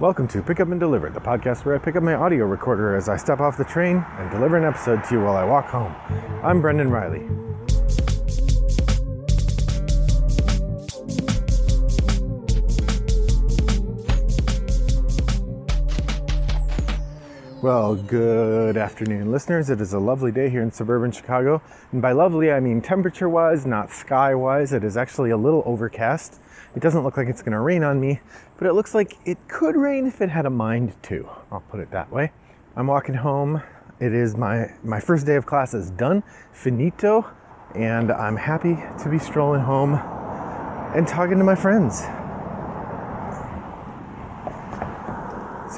Welcome to Pick Up and Deliver, the podcast where I pick up my audio recorder as I step off the train and deliver an episode to you while I walk home. I'm Brendan Riley. Well, good afternoon, listeners. It is a lovely day here in suburban Chicago. And by lovely, I mean temperature wise, not sky wise. It is actually a little overcast. It doesn't look like it's going to rain on me, but it looks like it could rain if it had a mind to. I'll put it that way. I'm walking home. It is my, my first day of class is done, finito, and I'm happy to be strolling home and talking to my friends.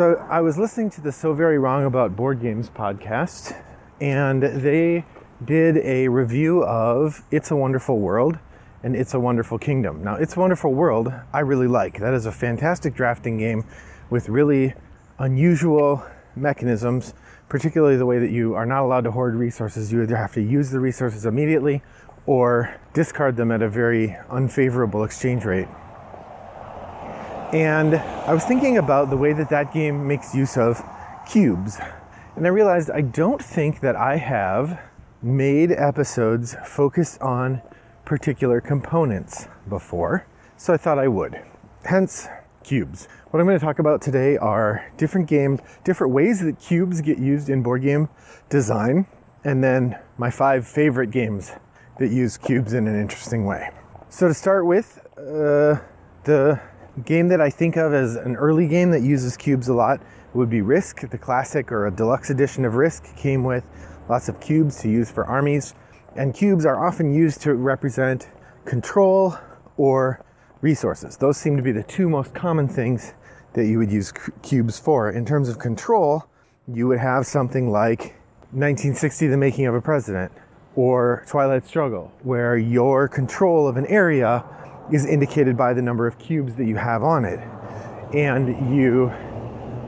So I was listening to the So Very Wrong About Board Games podcast, and they did a review of It's a Wonderful World and It's a Wonderful Kingdom. Now, It's a Wonderful World, I really like. That is a fantastic drafting game with really unusual mechanisms, particularly the way that you are not allowed to hoard resources. You either have to use the resources immediately or discard them at a very unfavorable exchange rate. And I was thinking about the way that that game makes use of cubes. And I realized I don't think that I have made episodes focused on particular components before. So I thought I would. Hence, cubes. What I'm going to talk about today are different games, different ways that cubes get used in board game design, and then my five favorite games that use cubes in an interesting way. So to start with, uh, the game that I think of as an early game that uses cubes a lot would be Risk. The classic or a deluxe edition of Risk came with lots of cubes to use for armies, and cubes are often used to represent control or resources. Those seem to be the two most common things that you would use cubes for. In terms of control, you would have something like 1960 The Making of a President or Twilight Struggle, where your control of an area is indicated by the number of cubes that you have on it. And you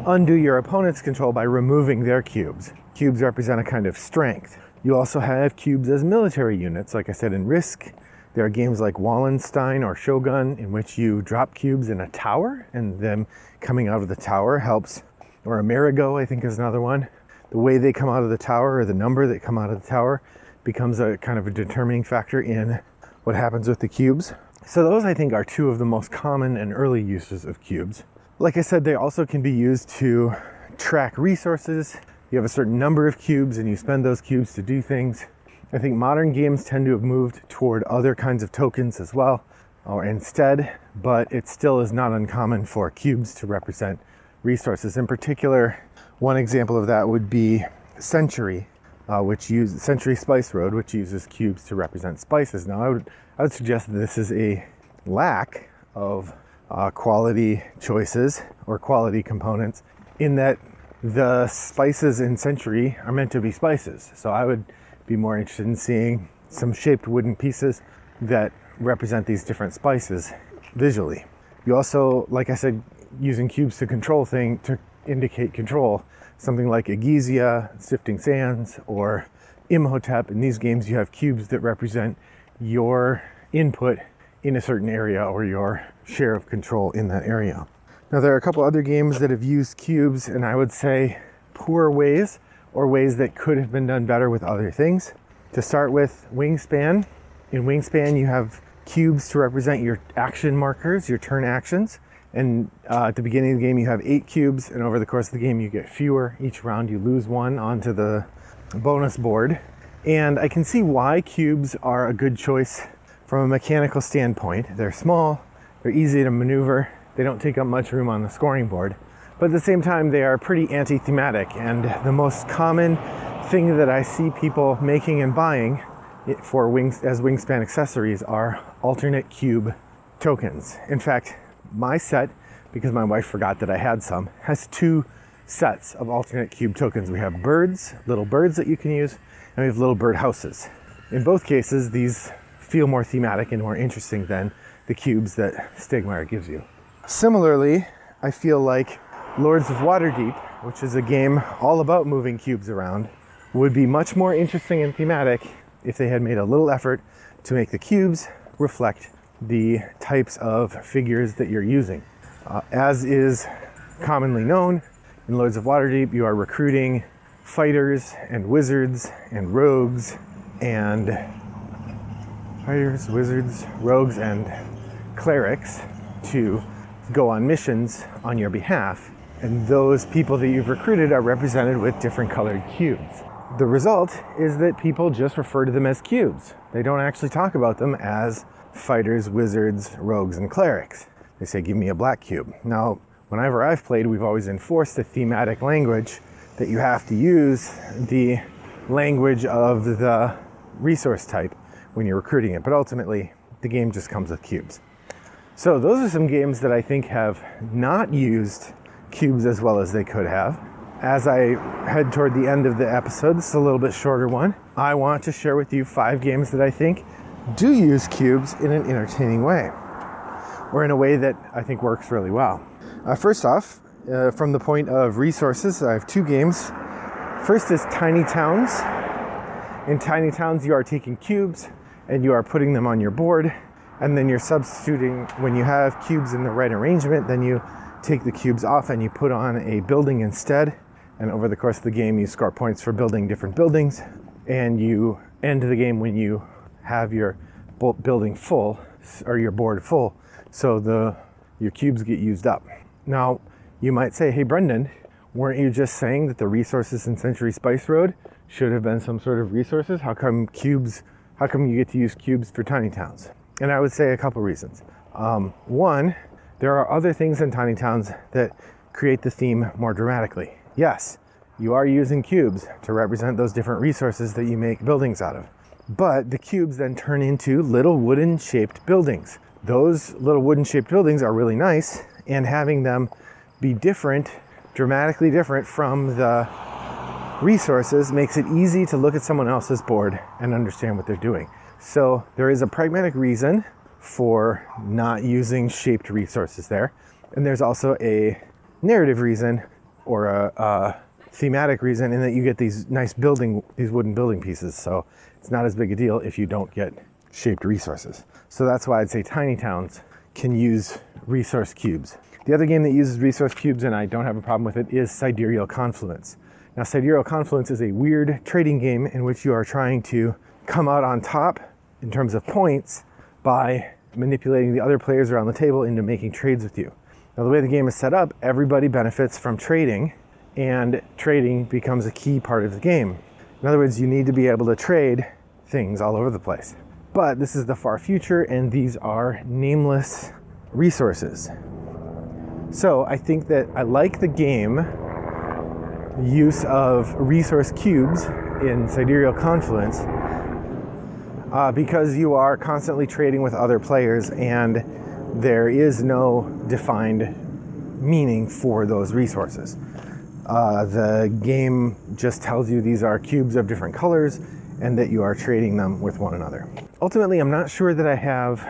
undo your opponent's control by removing their cubes. Cubes represent a kind of strength. You also have cubes as military units. Like I said, in Risk, there are games like Wallenstein or Shogun in which you drop cubes in a tower and them coming out of the tower helps. Or Amerigo, I think, is another one. The way they come out of the tower or the number that come out of the tower becomes a kind of a determining factor in what happens with the cubes. So those I think are two of the most common and early uses of cubes. Like I said, they also can be used to track resources. You have a certain number of cubes and you spend those cubes to do things. I think modern games tend to have moved toward other kinds of tokens as well, or instead, but it still is not uncommon for cubes to represent resources. In particular, one example of that would be Century, uh, which uses Century Spice Road, which uses cubes to represent spices. Now, I would I would suggest that this is a lack of uh, quality choices or quality components, in that the spices in Century are meant to be spices. So I would be more interested in seeing some shaped wooden pieces that represent these different spices visually. You also, like I said, using cubes to control thing to indicate control, something like Egizia, Shifting Sands, or Imhotep. In these games, you have cubes that represent your input in a certain area or your share of control in that area. Now, there are a couple other games that have used cubes, and I would say poor ways or ways that could have been done better with other things. To start with, Wingspan. In Wingspan, you have cubes to represent your action markers, your turn actions. And uh, at the beginning of the game, you have eight cubes, and over the course of the game, you get fewer. Each round, you lose one onto the bonus board. And I can see why cubes are a good choice from a mechanical standpoint. They're small, they're easy to maneuver, they don't take up much room on the scoring board. But at the same time, they are pretty anti thematic. And the most common thing that I see people making and buying for wings as wingspan accessories are alternate cube tokens. In fact, my set, because my wife forgot that I had some, has two sets of alternate cube tokens. We have birds, little birds that you can use, and we have little bird houses. In both cases, these feel more thematic and more interesting than the cubes that Stegmaier gives you. Similarly, I feel like Lords of Waterdeep, which is a game all about moving cubes around, would be much more interesting and thematic if they had made a little effort to make the cubes reflect the types of figures that you're using. Uh, as is commonly known. In Lords of Waterdeep, you are recruiting fighters and wizards and rogues and fighters, wizards, rogues, and clerics to go on missions on your behalf. And those people that you've recruited are represented with different colored cubes. The result is that people just refer to them as cubes. They don't actually talk about them as fighters, wizards, rogues, and clerics. They say, Give me a black cube. Now, whenever I've played, we've always enforced the thematic language that you have to use the language of the resource type when you're recruiting it. But ultimately, the game just comes with cubes. So, those are some games that I think have not used cubes as well as they could have. As I head toward the end of the episode, this is a little bit shorter one. I want to share with you five games that I think do use cubes in an entertaining way, or in a way that I think works really well. Uh, first off, uh, from the point of resources, I have two games. First is Tiny Towns. In Tiny Towns, you are taking cubes and you are putting them on your board, and then you're substituting when you have cubes in the right arrangement, then you take the cubes off and you put on a building instead. And over the course of the game, you score points for building different buildings, and you end the game when you have your building full or your board full, so the your cubes get used up. Now, you might say, "Hey, Brendan, weren't you just saying that the resources in Century Spice Road should have been some sort of resources? How come cubes? How come you get to use cubes for tiny towns?" And I would say a couple reasons. Um, one, there are other things in tiny towns that create the theme more dramatically. Yes, you are using cubes to represent those different resources that you make buildings out of. But the cubes then turn into little wooden shaped buildings. Those little wooden shaped buildings are really nice, and having them be different, dramatically different from the resources, makes it easy to look at someone else's board and understand what they're doing. So there is a pragmatic reason for not using shaped resources there, and there's also a narrative reason or a, a thematic reason in that you get these nice building, these wooden building pieces. So it's not as big a deal if you don't get shaped resources. So that's why I'd say tiny towns can use resource cubes. The other game that uses resource cubes, and I don't have a problem with it, is Sidereal Confluence. Now, Sidereal Confluence is a weird trading game in which you are trying to come out on top in terms of points by manipulating the other players around the table into making trades with you. Now, the way the game is set up, everybody benefits from trading, and trading becomes a key part of the game. In other words, you need to be able to trade things all over the place. But this is the far future, and these are nameless resources. So I think that I like the game use of resource cubes in Sidereal Confluence uh, because you are constantly trading with other players and there is no defined meaning for those resources. Uh, the game just tells you these are cubes of different colors and that you are trading them with one another. Ultimately, I'm not sure that I have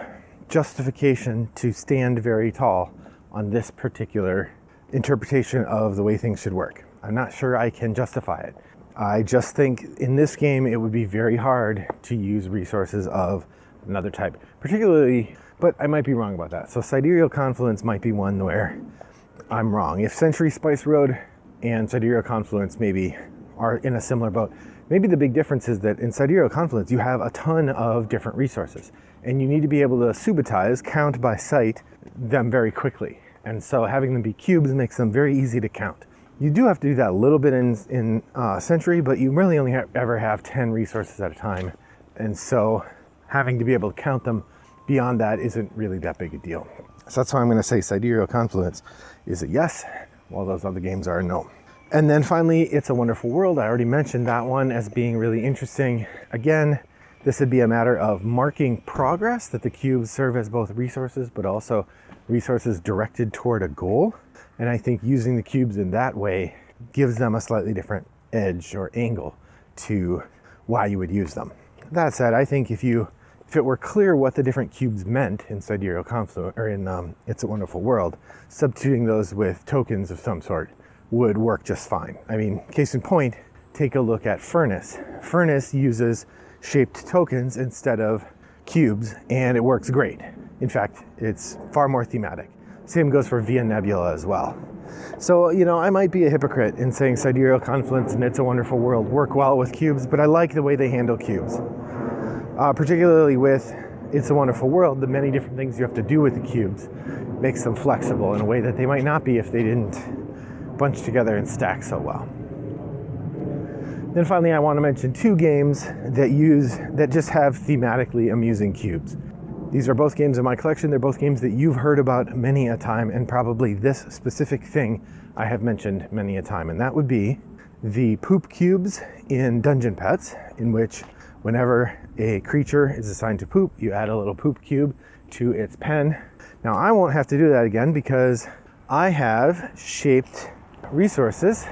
justification to stand very tall on this particular interpretation of the way things should work. I'm not sure I can justify it. I just think in this game it would be very hard to use resources of another type, particularly, but I might be wrong about that. So, Sidereal Confluence might be one where I'm wrong. If Century Spice Road and Sidereal Confluence maybe are in a similar boat. Maybe the big difference is that in Sidereal Confluence you have a ton of different resources and you need to be able to subitize, count by sight, them very quickly. And so having them be cubes makes them very easy to count. You do have to do that a little bit in, in uh, Century, but you really only ever have 10 resources at a time. And so having to be able to count them beyond that isn't really that big a deal. So that's why I'm going to say Sidereal Confluence is a yes, while those other games are no. And then finally, It's a Wonderful World. I already mentioned that one as being really interesting. Again, this would be a matter of marking progress that the cubes serve as both resources, but also resources directed toward a goal. And I think using the cubes in that way gives them a slightly different edge or angle to why you would use them. That said, I think if you if it were clear what the different cubes meant in Sidereal Confluence or in um, It's a Wonderful World, substituting those with tokens of some sort would work just fine. I mean, case in point, take a look at Furnace. Furnace uses shaped tokens instead of cubes, and it works great. In fact, it's far more thematic. Same goes for Via Nebula as well. So, you know, I might be a hypocrite in saying Sidereal Confluence and It's a Wonderful World work well with cubes, but I like the way they handle cubes. Uh, particularly with It's a Wonderful World, the many different things you have to do with the cubes makes them flexible in a way that they might not be if they didn't bunch together and stack so well. Then finally, I want to mention two games that use that just have thematically amusing cubes. These are both games in my collection. They're both games that you've heard about many a time, and probably this specific thing I have mentioned many a time, and that would be the poop cubes in Dungeon Petz, in which whenever a creature is assigned to poop, you add a little poop cube to its pen. Now, I won't have to do that again because I have shaped resources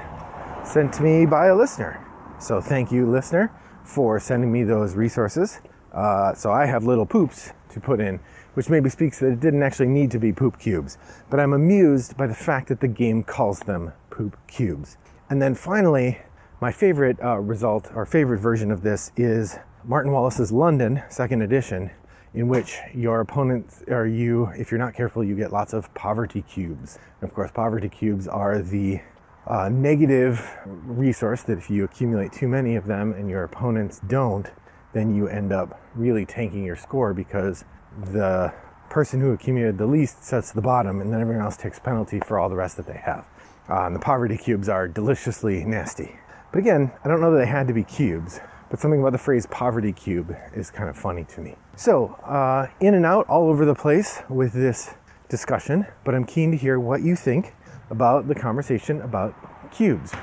sent to me by a listener. So, thank you, listener, for sending me those resources. Uh, so, I have little poops to put in, which maybe speaks that it didn't actually need to be poop cubes. But I'm amused by the fact that the game calls them poop cubes. And then finally, my favorite uh, result or favorite version of this is Martin Wallace's London, second edition, in which your opponents or you, if you're not careful, you get lots of poverty cubes. And of course, poverty cubes are the uh, negative resource that if you accumulate too many of them and your opponents don't, then you end up really tanking your score because the person who accumulated the least sets the bottom and then everyone else takes penalty for all the rest that they have. Uh, and the poverty cubes are deliciously nasty. But again, I don't know that they had to be cubes, but something about the phrase poverty cube is kind of funny to me. So, uh, in and out all over the place with this discussion, but I'm keen to hear what you think about the conversation about cubes.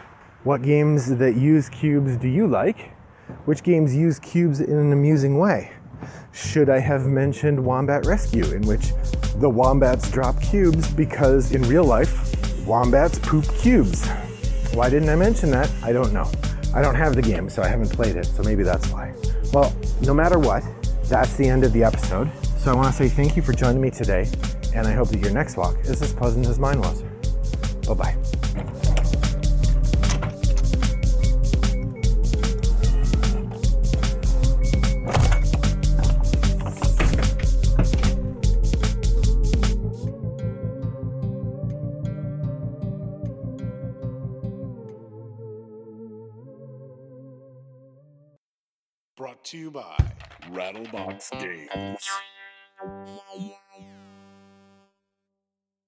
What games that use cubes do you like? Which games use cubes in an amusing way? Should I have mentioned Wombat Rescue, in which the wombats drop cubes because in real life, wombats poop cubes? Why didn't I mention that? I don't know. I don't have the game, so I haven't played it, so maybe that's why. Well, no matter what, that's the end of the episode. So I want to say thank you for joining me today, and I hope that your next walk is as pleasant as mine was. Bye bye. to you by Rattlebox Games.